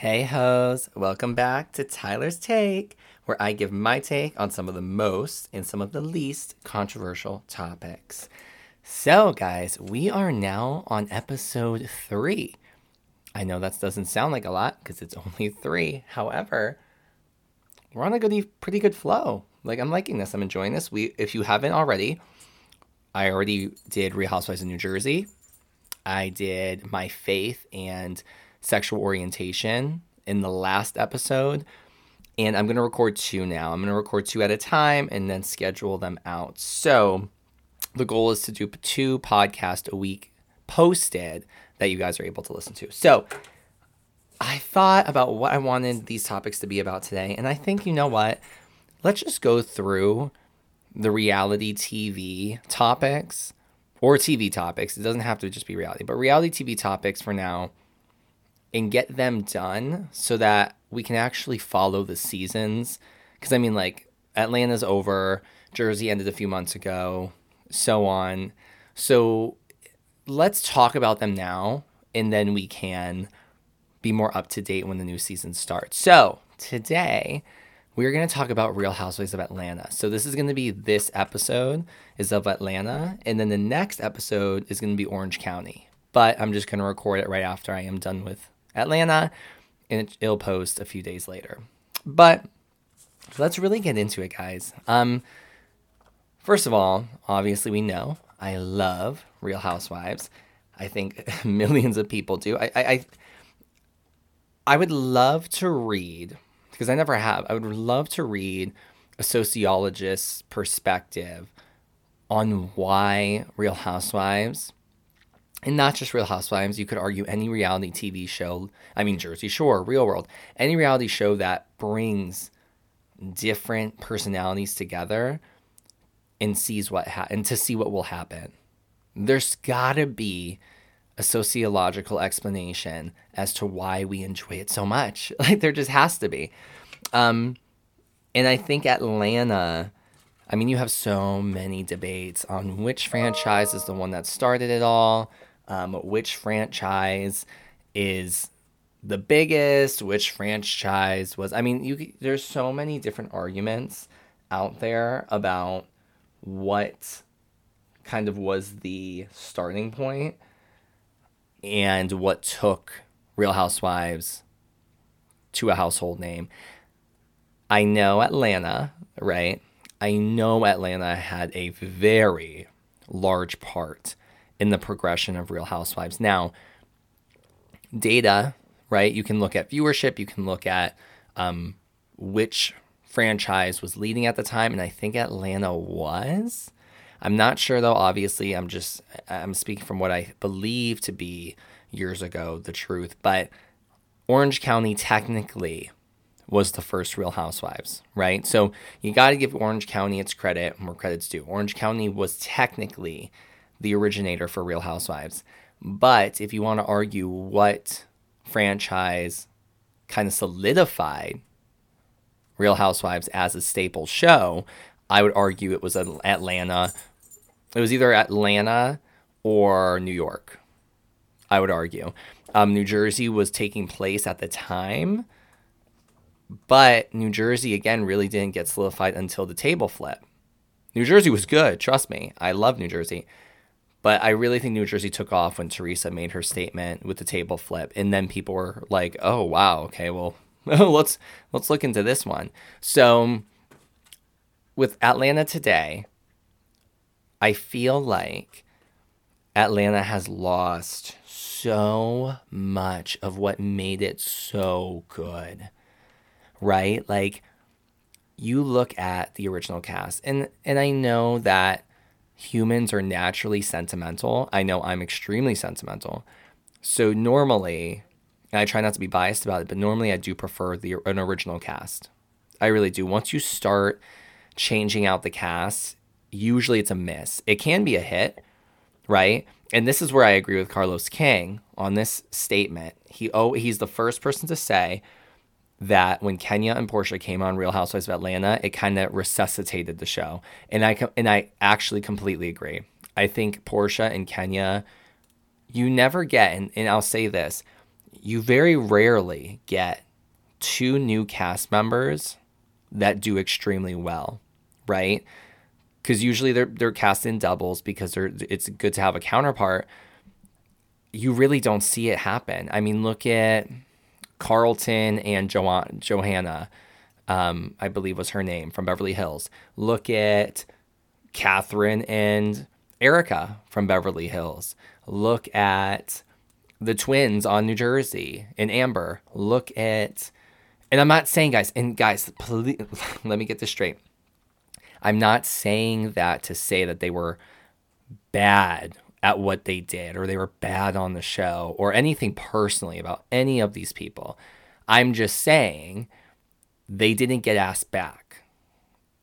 Hey hoes, welcome back to Tyler's Take, where I give my take on some of the most and some of the least controversial topics. So, guys, we are now on episode three. I know that doesn't sound like a lot because it's only three. However, we're on a good, pretty good flow. Like I'm liking this. I'm enjoying this. We, if you haven't already, I already did Real Housewives of New Jersey. I did my faith and sexual orientation in the last episode. And I'm going to record two now. I'm going to record two at a time and then schedule them out. So the goal is to do two podcasts a week posted that you guys are able to listen to. So I thought about what I wanted these topics to be about today. And I think, you know what? Let's just go through the reality TV topics or TV topics. It doesn't have to just be reality, but reality TV topics for now and get them done so that we can actually follow the seasons. Because I mean, like, Atlanta's over, Jersey ended a few months ago, so on. So let's talk about them now, and then we can be more up to date when the new season starts. So today, we're going to talk about Real Housewives of Atlanta. So this is going to be this episode is of Atlanta, and then the next episode is going to be Orange County. But I'm just going to record it right after I am done with Atlanta, and it, will post a few days later. But let's really get into it, guys. Um, first of all, obviously, we know I love Real Housewives. I think millions of people do. I, I, I would love to read because I never have. I would love to read a sociologist's perspective on why Real Housewives and not just Real Housewives, you could argue any reality TV show, I mean, Jersey Shore, Real World, any reality show that brings different personalities together and sees what ha- and to see what will happen. There's got to be a sociological explanation as to why we enjoy it so much. Like there just has to be. Um, and I think Atlanta, I mean, you have so many debates on which franchise is the one that started it all um, which franchise is the biggest, which franchise was. I mean, you there's so many different arguments out there about what kind of was the starting point and what took Real Housewives to a household name. I know Atlanta, right? I know Atlanta had a very large part in the progression of Real Housewives. Now, data, right? You can look at viewership, you can look at um, which franchise was leading at the time, and I think Atlanta was. I'm not sure though. Obviously, I'm just I'm speaking from what I believe to be years ago the truth, but Orange County technically was the first Real Housewives, right? So you got to give Orange County its credit, more credit's due. Orange County was technically the originator for Real Housewives. But if you want to argue what franchise kind of solidified Real Housewives as a staple show, I would argue it was Atlanta. It was either Atlanta or New York. I would argue. Um, New Jersey was taking place at the time, but New Jersey again really didn't get solidified until the table flip. New Jersey was good, trust me. I love New Jersey. But I really think New Jersey took off when Teresa made her statement with the table flip, and then people were like, "Oh wow, okay, well, let's let's look into this one." So with Atlanta today, I feel like Atlanta has lost so much of what made it so good. Right? Like you look at the original cast and and I know that humans are naturally sentimental. I know I'm extremely sentimental. So normally, and I try not to be biased about it, but normally I do prefer the an original cast. I really do. Once you start changing out the cast, usually it's a miss. It can be a hit, right? And this is where I agree with Carlos King on this statement. He oh he's the first person to say that when Kenya and Porsha came on Real Housewives of Atlanta, it kind of resuscitated the show. And I and I actually completely agree. I think Porsha and Kenya, you never get, and, and I'll say this, you very rarely get two new cast members that do extremely well, right? Because usually they're they're cast in doubles because they're it's good to have a counterpart. You really don't see it happen. I mean, look at Carlton and jo- Johanna, um, I believe was her name from Beverly Hills. Look at Kathryn and Erika from Beverly Hills. Look at the twins on New Jersey and Amber. Look at, and I'm not saying, guys, and guys, please, let me get this straight. I'm not saying that to say that they were bad at what they did or they were bad on the show or anything personally about any of these people. I'm just saying they didn't get asked back.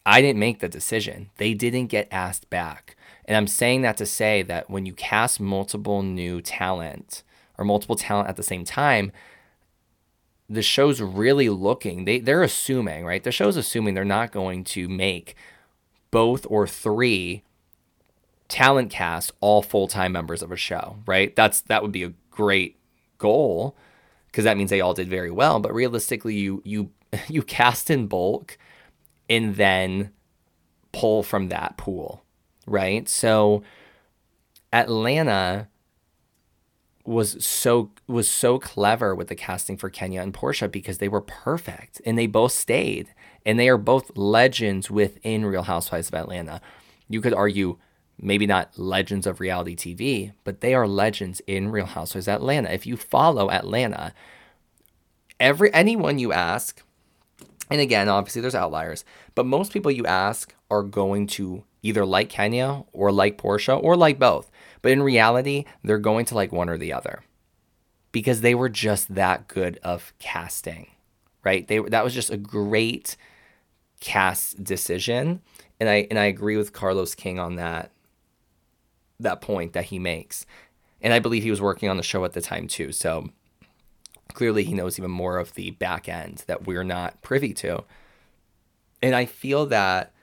I didn't make the decision. They didn't get asked back. And I'm saying that to say that when you cast multiple new talent or multiple talent at the same time, the show's really looking, they, they're assuming, right? The show's assuming they're not going to make both or three talent cast all full-time members of a show, right? That's that would be a great goal because that means they all did very well, but realistically you you you cast in bulk and then pull from that pool, right? So Atlanta was so was so clever with the casting for Kenya and Porsha because they were perfect and they both stayed and they are both legends within Real Housewives of Atlanta. You could argue maybe not legends of reality TV, but they are legends in Real Housewives Atlanta. If you follow Atlanta, every anyone you ask and again, obviously there's outliers, but most people you ask are going to either like Kenya or like Porsha or like both. But in reality, they're going to like one or the other because they were just that good of casting, right? They that was just a great cast decision, and I and I agree with Carlos King on that that point that he makes. And I believe he was working on the show at the time too. So clearly he knows even more of the back end that we're not privy to. And I feel that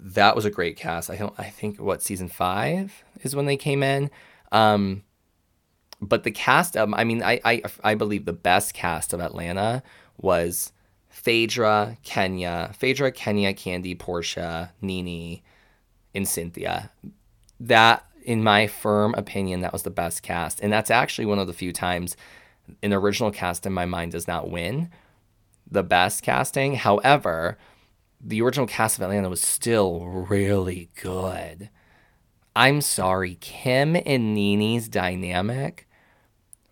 that was a great cast. I don't I think what season 5 is when they came in. Um but the cast I mean I, I I believe the best cast of Atlanta was Phaedra, Kenya, Phaedra, Kenya, Kandi, Porsha, Nene, and Cynthia. That in my firm opinion that was the best cast. And that's actually one of the few times an original cast in my mind does not win the best casting. However, the original cast of Atlanta was still really good. I'm sorry, Kim and Nene's dynamic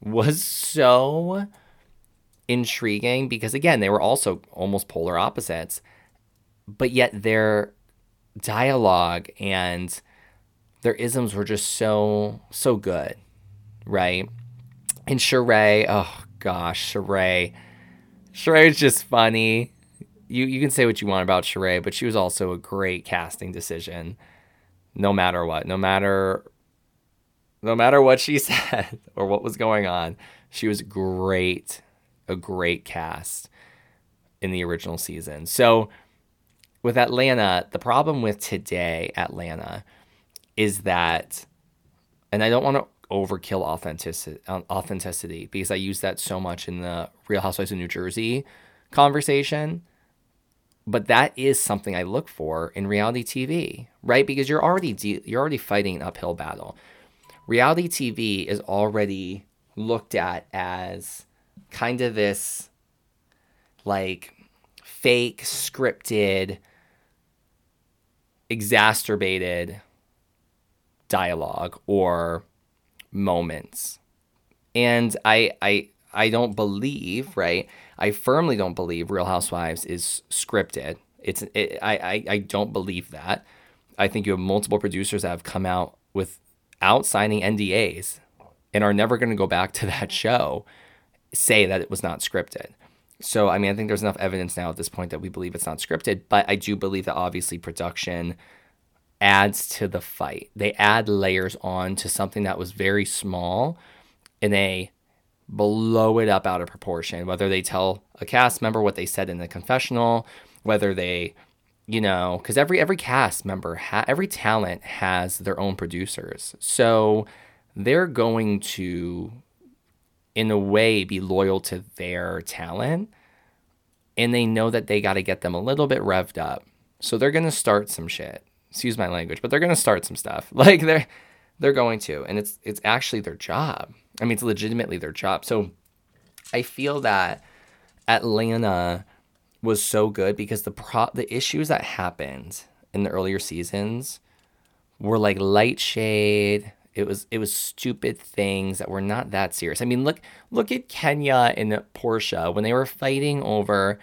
was so intriguing because again, they were also almost polar opposites, but yet their dialogue and their isms were just so so good, right? And Sheree, oh gosh, Sheree. Sheree's just funny. You you can say what you want about Sheree, but she was also a great casting decision. No matter what, no matter no matter what she said or what was going on, she was great, a great cast in the original season. So with Atlanta, the problem with today Atlanta is that and I don't want to overkill authenticity, um, authenticity because I use that so much in the Real Housewives of New Jersey conversation. But that is something I look for in reality TV, right? Because you're already de- you're already fighting an uphill battle. Reality TV is already looked at as kind of this like fake, scripted, exacerbated dialogue or moments. And I I I don't believe, right? I firmly don't believe Real Housewives is scripted. It's it, I, I I don't believe that. I think you have multiple producers that have come out without signing NDAs and are never going to go back to that show say that it was not scripted. So I mean, I think there's enough evidence now at this point that we believe it's not scripted, but I do believe that obviously production adds to the fight. They add layers on to something that was very small and they blow it up out of proportion. Whether they tell a cast member what they said in the confessional, whether they, you know, because every every cast member, ha- every talent has their own producers, so they're going to in a way, be loyal to their talent. And they know that they got to get them a little bit revved up. So they're going to start some shit. Excuse my language, but they're going to start some stuff. Like they're they're going to, and it's it's actually their job. I mean, it's legitimately their job. So I feel that Atlanta was so good because the pro the issues that happened in the earlier seasons were like light shade. It was it was stupid things that were not that serious. I mean, look look at Kenya and Porsha when they were fighting over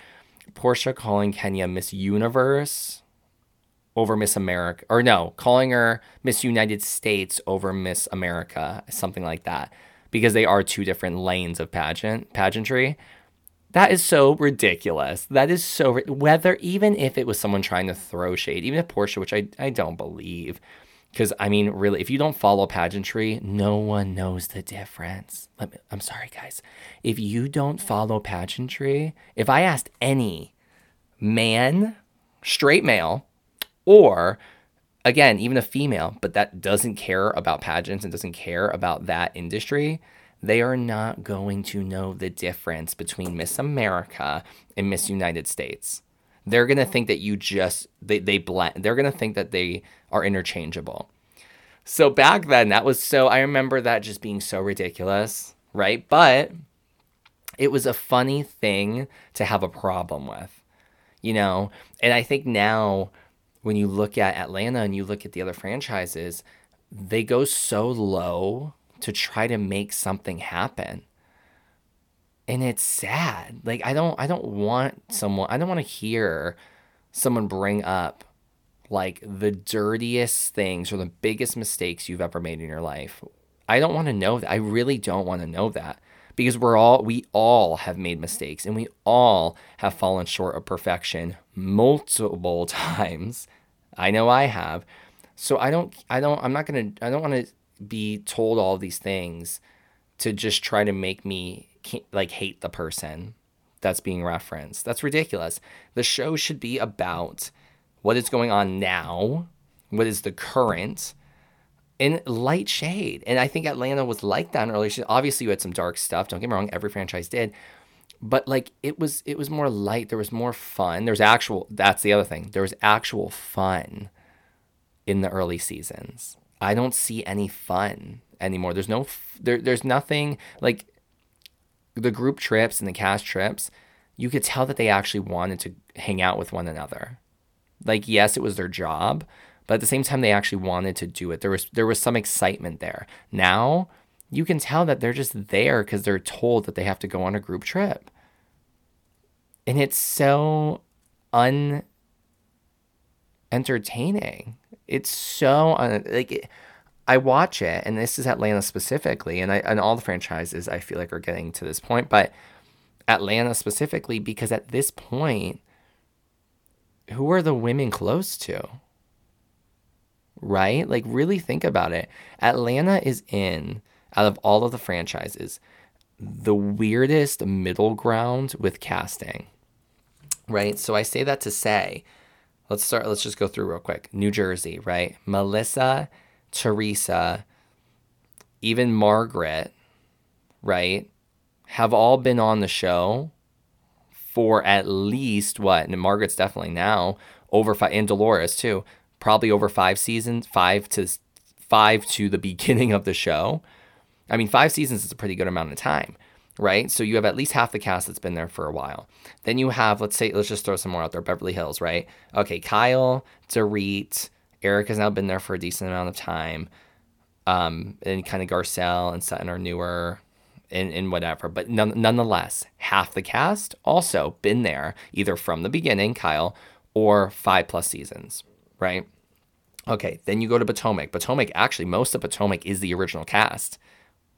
Porsha calling Kenya Miss Universe over Miss America or no, calling her Miss United States over Miss America, something like that. Because they are two different lanes of pageant pageantry. That is so ridiculous. That is so whether even if it was someone trying to throw shade, even if Porsha, which I, I don't believe, because I mean, really, if you don't follow pageantry, no one knows the difference. Let me, I'm sorry, guys. If you don't follow pageantry, if I asked any man, straight male, or again, even a female, but that doesn't care about pageants and doesn't care about that industry, they are not going to know the difference between Miss America and Miss United States. They're going to think that you just, they, they blend, they're going to think that they are interchangeable. So back then, that was so, I remember that just being so ridiculous, right? But it was a funny thing to have a problem with, you know? And I think now, when you look at Atlanta and you look at the other franchises, they go so low to try to make something happen. And it's sad. Like I don't I don't want someone I don't want to hear someone bring up like the dirtiest things or the biggest mistakes you've ever made in your life. I don't want to know that. I really don't want to know that because we're all we all have made mistakes and we all have fallen short of perfection multiple times. I know I have. So I don't I don't I'm not going to I don't want to be told all these things to just try to make me like hate the person that's being referenced. That's ridiculous. The show should be about what is going on now, what is the current, in light shade. And I think Atlanta was like that in early. Obviously, you had some dark stuff. Don't get me wrong; every franchise did. But like it was, it was more light. There was more fun. There's actual. That's the other thing. There was actual fun in the early seasons. I don't see any fun anymore. There's no there there's nothing like the group trips and the cast trips. You could tell that they actually wanted to hang out with one another. Like yes, it was their job, but at the same time they actually wanted to do it. There was there was some excitement there. Now, you can tell that they're just there cuz they're told that they have to go on a group trip. And it's so un entertaining. It's so un- like it, I watch it, and this is Atlanta specifically, and I and all the franchises I feel like are getting to this point, but Atlanta specifically because at this point, who are the women close to? Right? Like really think about it. Atlanta is in out of all of the franchises the weirdest middle ground with casting. Right? So I say that to say Let's start. Let's just go through real quick. New Jersey, right? Melissa, Teresa, even Margaret, right? Have all been on the show for at least what? And Margaret's definitely now over five, and Dolores too. Probably over five seasons, five to five to the beginning of the show. I mean, five seasons is a pretty good amount of time right? So you have at least half the cast that's been there for a while. Then you have, let's say, let's just throw some more out there Beverly Hills, right? Okay, Kyle, Dorit, Eric has now been there for a decent amount of time. Um, and kind of Garcelle and Sutton are newer and, and whatever. But none, nonetheless, half the cast also been there either from the beginning, Kyle, or five plus seasons, right? Okay, then you go to Potomac. Potomac, actually, most of Potomac is the original cast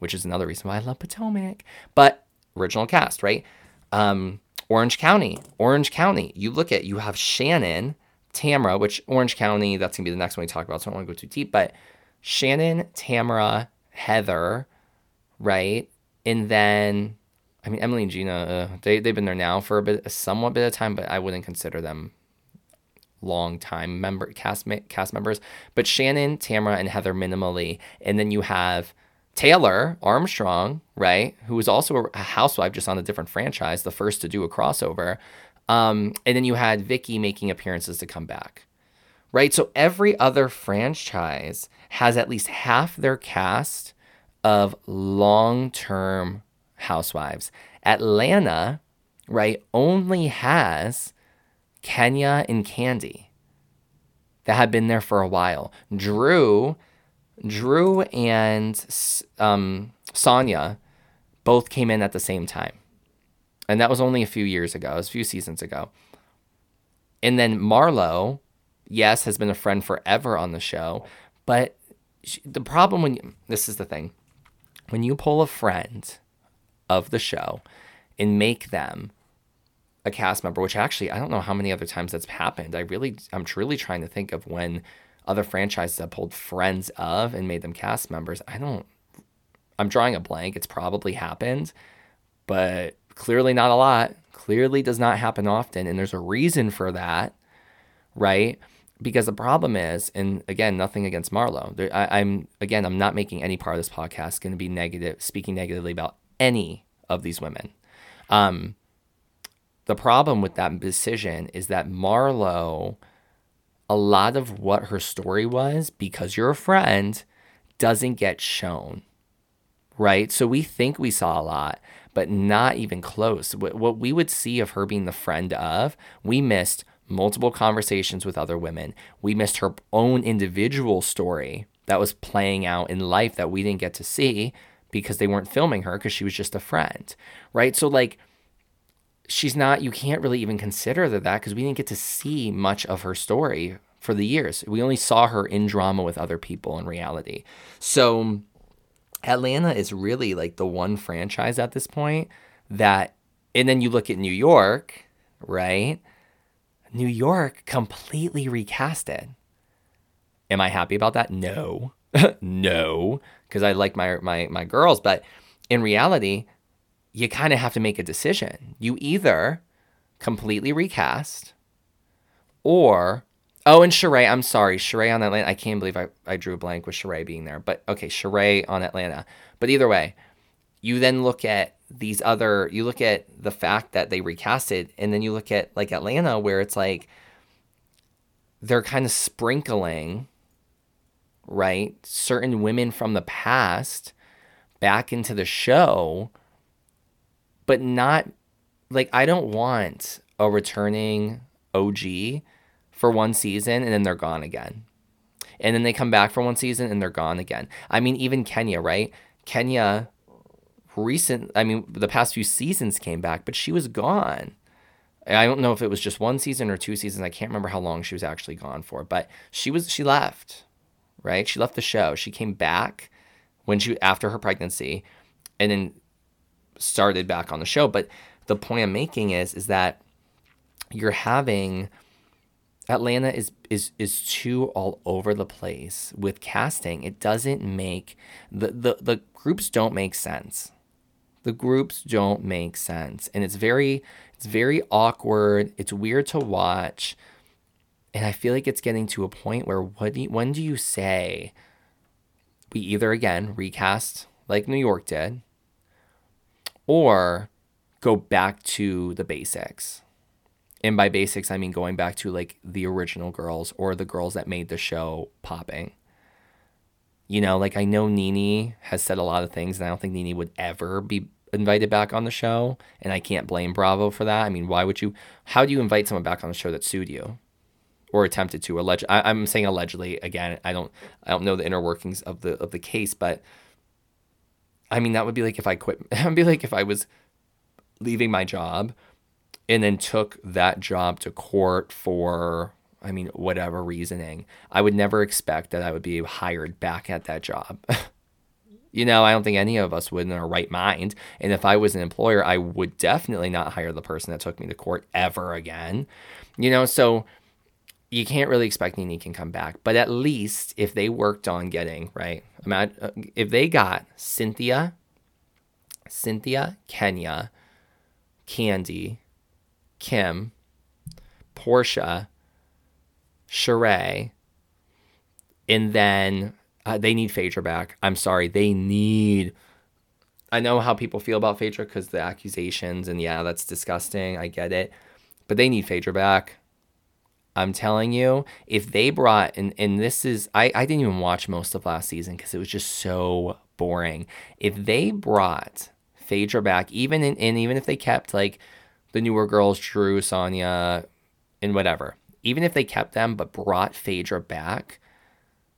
which is another reason why I love Potomac. But original cast, right? Um, Orange County, Orange County. You look at you have Shannon, Tamara, which Orange County, that's gonna be the next one we talk about, so I don't want to go too deep, but Shannon, Tamara, Heather, right? And then I mean Emily and Gina, uh, they they've been there now for a bit a somewhat bit of time, but I wouldn't consider them long time member cast cast members. But Shannon, Tamara, and Heather minimally, and then you have Taylor Armstrong, right, who was also a housewife just on a different franchise, the first to do a crossover. Um, and then you had Vicki making appearances to come back, right? So every other franchise has at least half their cast of long term housewives. Atlanta, right, only has Kenya and Kandi that had been there for a while. Drew, Drew and um, Sanya both came in at the same time. And that was only a few years ago, it was a few seasons ago. And then Marlo, yes, has been a friend forever on the show. But she, the problem when you, this is the thing when you pull a friend of the show and make them a cast member, which actually I don't know how many other times that's happened. I really, I'm truly trying to think of when other franchises have pulled friends of and made them cast members. I don't, I'm drawing a blank. It's probably happened, but clearly not a lot. Clearly does not happen often. And there's a reason for that, right? Because the problem is, and again, nothing against Marlo. There, I, I'm again, I'm not making any part of this podcast going to be negative, speaking negatively about any of these women. Um, the problem with that decision is that Marlo, a lot of what her story was, because you're a friend, doesn't get shown. Right? So we think we saw a lot, but not even close. What we would see of her being the friend of, we missed multiple conversations with other women. We missed her own individual story that was playing out in life that we didn't get to see because they weren't filming her because she was just a friend. Right? So, like, she's not, you can't really even consider that because we didn't get to see much of her story for the years. We only saw her in drama with other people in reality. So Atlanta is really like the one franchise at this point that, and then you look at New York, right? New York completely recasted. Am I happy about that? No. no, because I like my my my girls, but in reality, you kind of have to make a decision. You either completely recast or oh and Sheree, I'm sorry, Sheree on Atlanta. I can't believe I, I drew a blank with Sheree being there. But okay, Sheree on Atlanta. But either way, you then look at these other you look at the fact that they recasted and then you look at like Atlanta where it's like they're kind of sprinkling right certain women from the past back into the show but not like I don't want a returning OG for one season and then they're gone again. And then they come back for one season and they're gone again. I mean, even Kenya, right? Kenya recent I mean, the past few seasons came back, but she was gone. I don't know if it was just one season or two seasons. I can't remember how long she was actually gone for, but she was she left, right? She left the show. She came back when she after her pregnancy and then started back on the show. But the point I'm making is is that you're having Atlanta is is is too all over the place with casting. It doesn't make the the, the groups don't make sense. The groups don't make sense. And it's very it's very awkward. It's weird to watch. And I feel like it's getting to a point where what do you, when do you say we either again recast like New York did or go back to the basics. And by basics, I mean going back to like the original girls or the girls that made the show popping. You know, like I know Nene has said a lot of things, and I don't think Nene would ever be invited back on the show. And I can't blame Bravo for that. I mean, why would you? How do you invite someone back on the show that sued you? Or attempted to alleged. I, I'm saying allegedly again. I don't. I don't know the inner workings of the of the case, but I mean, that would be like if I quit. It would be like if I was leaving my job and then took that job to court for, I mean, whatever reasoning. I would never expect that I would be hired back at that job. you know, I don't think any of us would in our right mind. And if I was an employer, I would definitely not hire the person that took me to court ever again. You know, so you can't really expect Nene can come back, but at least if they worked on getting right, if they got Cynthia, Cynthia, Kenya, Kandi, Kim, Porsha, Sheree, and then Uh, they need Phaedra back. I'm sorry. They need. I know how people feel about Phaedra because the accusations, and yeah, that's disgusting. I get it. But they need Phaedra back. I'm telling you, if they brought, and, and this is, I, I didn't even watch most of last season because it was just so boring. If they brought Phaedra back, even in, and even if they kept like the newer girls, Drew, Sanya, and whatever, even if they kept them but brought Phaedra back,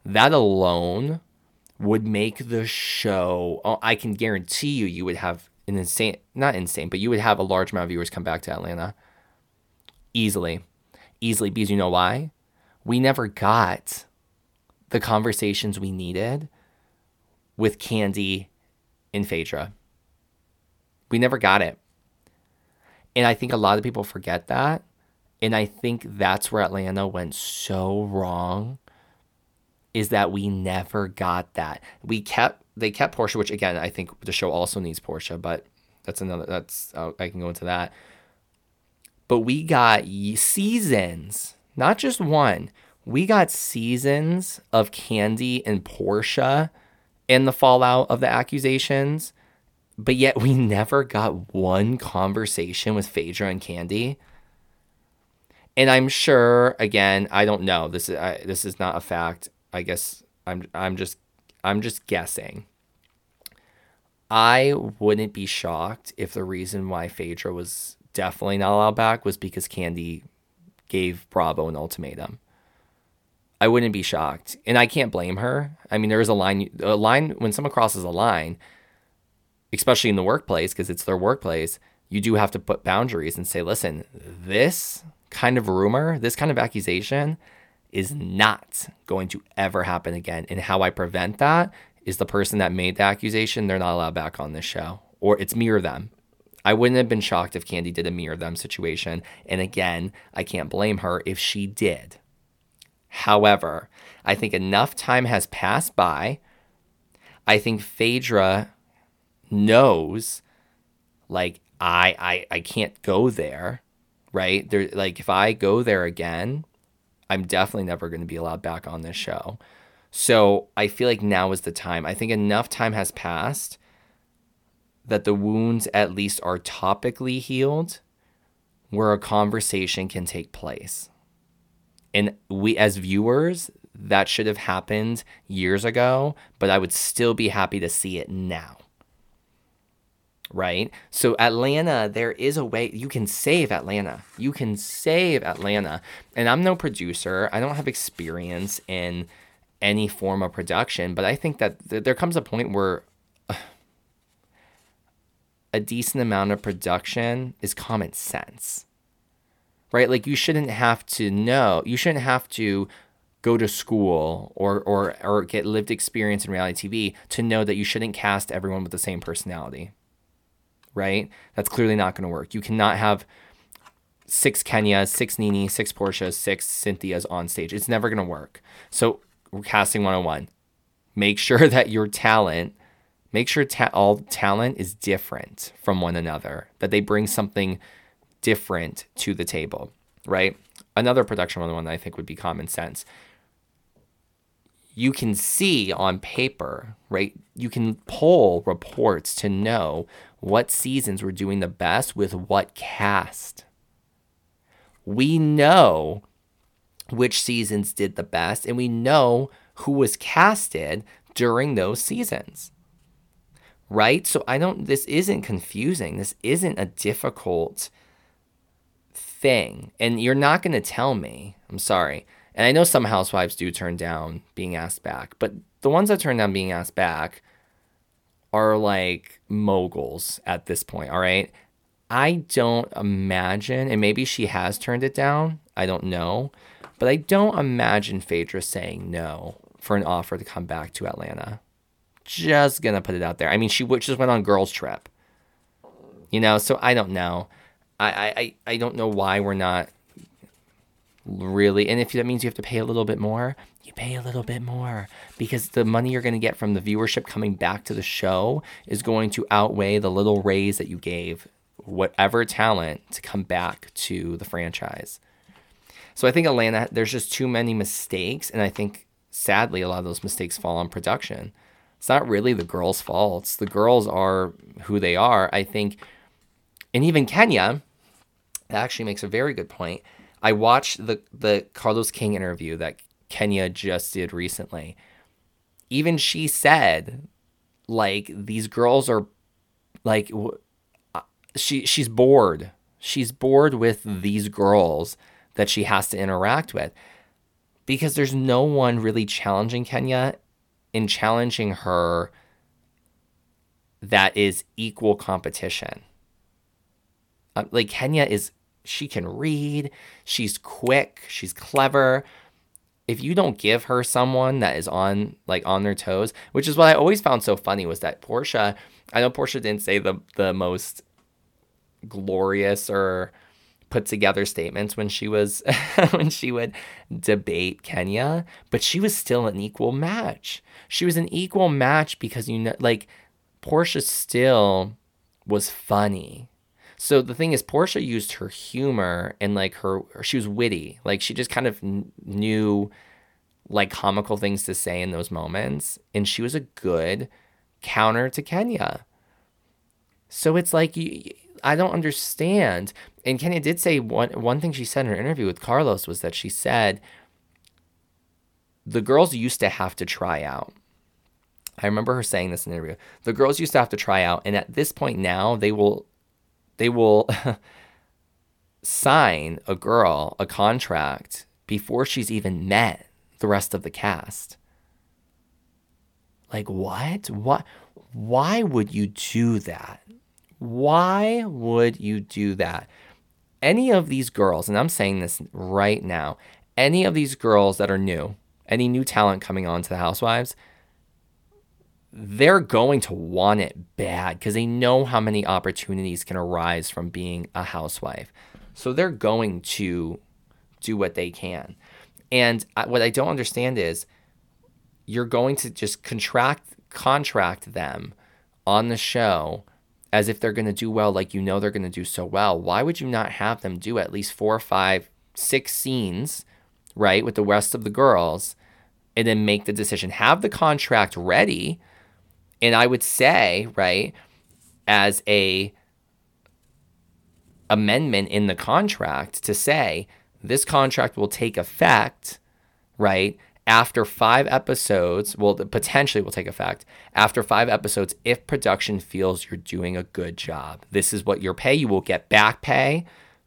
that alone would make the show. Oh, I can guarantee you, you would have an insane, not insane, but you would have a large amount of viewers come back to Atlanta easily easily because you know why? We never got the conversations we needed with Kandi and Phaedra. We never got it. And I think a lot of people forget that. And I think that's where Atlanta went so wrong is that we never got that. We kept they kept Porsha, which again I think the show also needs Porsha, but that's another that's uh, I can go into that but we got seasons, not just one. We got seasons of Kandi and Porsha in the fallout of the accusations, but yet we never got one conversation with Phaedra and Kandi. And I'm sure, again, I don't know. This is I, this is not a fact. I guess I'm I'm just I'm just guessing. I wouldn't be shocked if the reason why Phaedra was definitely not allowed back was because Kandi gave Bravo an ultimatum. I wouldn't be shocked, and I can't blame her. I mean, there is a line. A line when someone crosses a line, especially in the workplace, because it's their workplace. You do have to put boundaries and say, "Listen, this kind of rumor, this kind of accusation, is not going to ever happen again." And how I prevent that is the person that made the accusation. They're not allowed back on this show, or it's me or them. I wouldn't have been shocked if Kandi did a mirror them situation. And again, I can't blame her if she did. However, I think enough time has passed by. I think Phaedra knows, like, I, I, I can't go there, right? There, like, if I go there again, I'm definitely never going to be allowed back on this show. So I feel like now is the time. I think enough time has passed that the wounds at least are topically healed where a conversation can take place. And we, as viewers, that should have happened years ago, but I would still be happy to see it now. Right? So, Atlanta, there is a way you can save Atlanta. You can save Atlanta. And I'm no producer, I don't have experience in any form of production, but I think that th- there comes a point where a decent amount of production is common sense. Right? Like you shouldn't have to know, you shouldn't have to go to school or or or get lived experience in reality TV to know that you shouldn't cast everyone with the same personality. Right? That's clearly not going to work. You cannot have six Kenyas, six Nene, six Porshas, six Cynthias on stage. It's never going to work. So, casting 101. Make sure that your talent make sure ta- all talent is different from one another, that they bring something different to the table, right? Another production one that I think would be common sense. You can see on paper, right? You can pull reports to know what seasons were doing the best with what cast. We know which seasons did the best, and we know who was casted during those seasons right? So I don't, this isn't confusing. This isn't a difficult thing. And you're not going to tell me, I'm sorry. And I know some housewives do turn down being asked back, but the ones that turn down being asked back are like moguls at this point, all right? I don't imagine, and maybe she has turned it down, I don't know, but I don't imagine Phaedra saying no for an offer to come back to Atlanta. Just gonna put it out there. I mean, she just went on girls trip. You know, so I don't know. I, I, I don't know why we're not really. And if that means you have to pay a little bit more, you pay a little bit more because the money you're going to get from the viewership coming back to the show is going to outweigh the little raise that you gave whatever talent to come back to the franchise. So I think Atlanta, there's just too many mistakes. And I think sadly, a lot of those mistakes fall on production. It's not really the girls' faults. The girls are who they are. I think, and even Kenya, that actually makes a very good point. I watched the the Carlos King interview that Kenya just did recently. Even she said, like these girls are, like, uh, she she's bored. She's bored with these girls that she has to interact with because there's no one really challenging Kenya in challenging her that is equal competition. Uh, like Kenya is, she can read, she's quick, she's clever. If you don't give her someone that is on like on their toes, which is what I always found so funny was that Porsha, I know Porsha didn't say the the most glorious or put together statements when she was when she would debate Kenya, but she was still an equal match. She was an equal match because you know like Porsha still was funny. So the thing is Porsha used her humor and like her she was witty. Like she just kind of knew like comical things to say in those moments and she was a good counter to Kenya. So it's like you I don't understand. And Kenya did say one one thing she said in her interview with Carlos was that she said the girls used to have to try out. I remember her saying this in the interview. The girls used to have to try out, and at this point now, they will they will sign a girl a contract before she's even met the rest of the cast. Like what? What? Why would you do that? Why would you do that? Any of these girls, and I'm saying this right now, any of these girls that are new, any new talent coming on to the Housewives, they're going to want it bad because they know how many opportunities can arise from being a housewife. So they're going to do what they can. And what I don't understand is you're going to just contract contract them on the show as if they're going to do well, like you know they're going to do so well. Why would you not have them do at least four, five, six scenes, right, with the rest of the girls, and then make the decision? Have the contract ready. And I would say, right, as a amendment in the contract to say this contract will take effect, right, after five episodes, well, potentially will take effect after five episodes if production feels you're doing a good job. This is what your pay. You will get back pay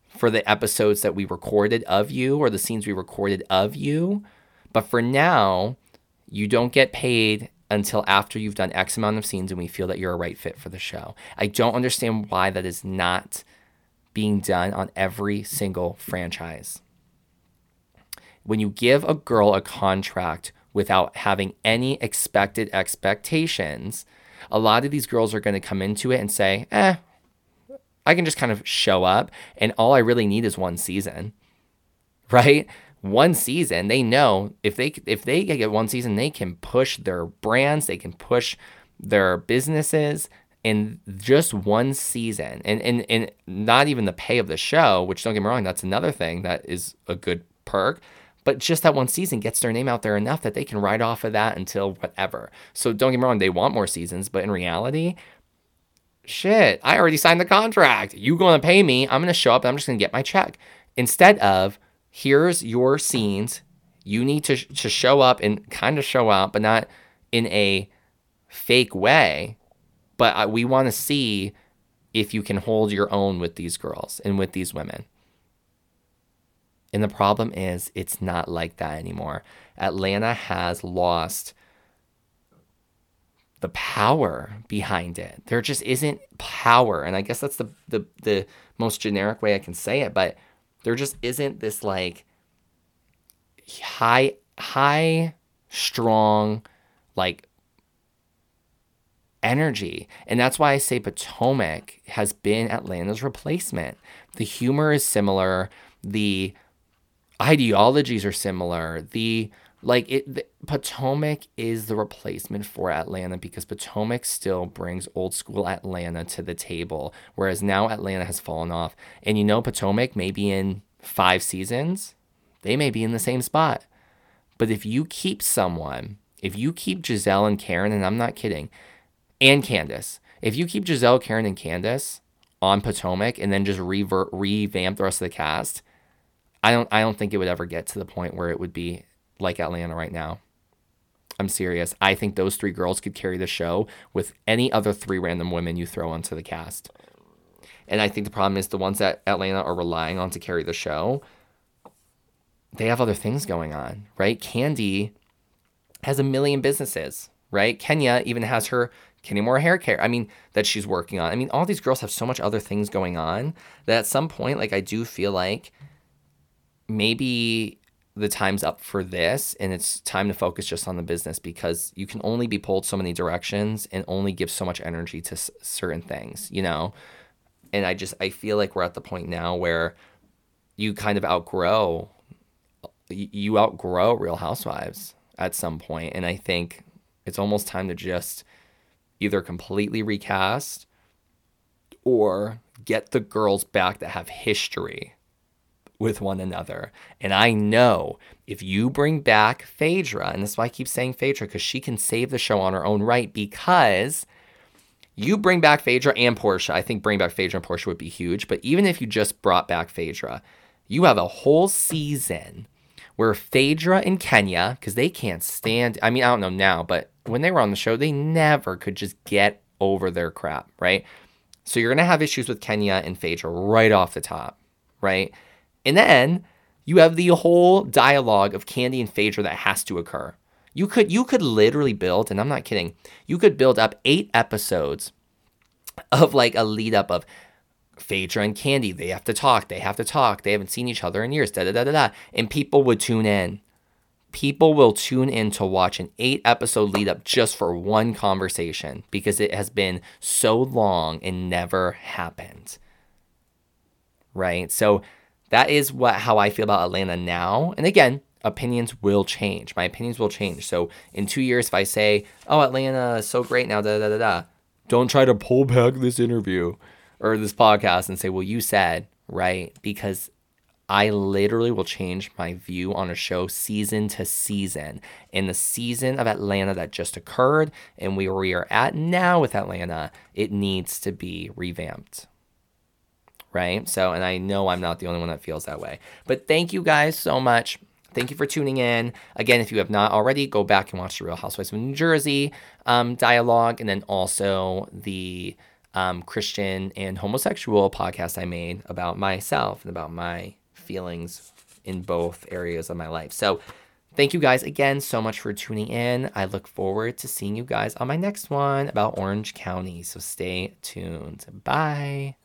for the episodes that we recorded of you or the scenes we recorded of you. But for now, you don't get paid until after you've done X amount of scenes and we feel that you're a right fit for the show. I don't understand why that is not being done on every single franchise when you give a girl a contract without having any expected expectations, a lot of these girls are going to come into it and say, eh, I can just kind of show up and all I really need is one season. Right? One season, they know if they if they get one season, they can push their brands, they can push their businesses in just one season. And and and not even the pay of the show, which don't get me wrong, that's another thing that is a good perk but just that one season gets their name out there enough that they can ride off of that until whatever. So don't get me wrong, they want more seasons, but in reality, shit, I already signed the contract. You to pay me? I'm to show up. I'm just to get my check. Instead of here's your scenes, you need to to show up and kind of show out, but not in a fake way. But we want to see if you can hold your own with these girls and with these women. And the problem is, it's not like that anymore. Atlanta has lost the power behind it. There just isn't power. And I guess that's the, the, the most generic way I can say it, but there just isn't this like high, high, strong, like energy. And that's why I say Potomac has been Atlanta's replacement. The humor is similar. The ideologies are similar. The like it the, Potomac is the replacement for Atlanta because Potomac still brings old school Atlanta to the table whereas now Atlanta has fallen off. And you know Potomac may be in 5 seasons, they may be in the same spot. But if you keep someone, if you keep Gizelle and Karen, and I'm not kidding, and Candiace, if you keep Gizelle, Karen, and Candiace on Potomac and then just revert, revamp the rest of the cast, I don't I don't think it would ever get to the point where it would be like Atlanta right now. I'm serious. I think those three girls could carry the show with any other three random women you throw onto the cast. And I think the problem is the ones that Atlanta are relying on to carry the show, they have other things going on, right? Kandi has a million businesses, right? Kenya even has her Kenya Moore hair care. I mean, that she's working on. I mean, all these girls have so much other things going on that at some point, like, I do feel like maybe the time's up for this and it's time to focus just on the business because you can only be pulled so many directions and only give so much energy to s- certain things, you know? And I just, I feel like we're at the point now where you kind of outgrow, you outgrow Real Housewives at some. And I think it's almost time to just either completely recast or get the girls back that have history with one another. And I know if you bring back Phaedra, and that's why I keep saying Phaedra, because she can save the show on her own right, because you bring back Phaedra and Porsha. I think bring back Phaedra and Porsha would be huge. But even if you just brought back Phaedra, you have a whole season where Phaedra and Kenya, because they can't stand, I mean, I don't know now, but when they were on the show, they never could just get over their crap, right? So you're going to have issues with Kenya and Phaedra right off the top, right? And then you have the whole dialogue of Kandi and Phaedra that has to occur. You could you could literally build, and I'm not kidding, you could build up eight episodes of like a lead up of Phaedra and Kandi, They have to talk. They have to talk. They haven't seen each other in years. Da da da da da. And people would tune in. People will tune in to watch an eight episode lead up just for one conversation because it has been so long and never happened. Right? So that is what how I feel about Atlanta now. And again, opinions will change. My opinions will change. So in two years, if I say, "Oh, Atlanta is so great now," da da da da, don't try to pull back this interview or this podcast and say, "Well, you said right," because I literally will change my view on a show season to season. In the season of Atlanta that just occurred and where we are at now with Atlanta, it needs to be revamped right? So, and I know I'm not the only one that feels that way. But thank you guys so much. Thank you for tuning in. Again, if you have not already, go back and watch the Real Housewives of New Jersey um, dialogue, and then also the um, Christian and homosexual podcast I made about myself and about my feelings in both areas of my life. So, thank you guys again so much for tuning in. I look forward to seeing you guys on my next one about Orange County. So, stay tuned. Bye.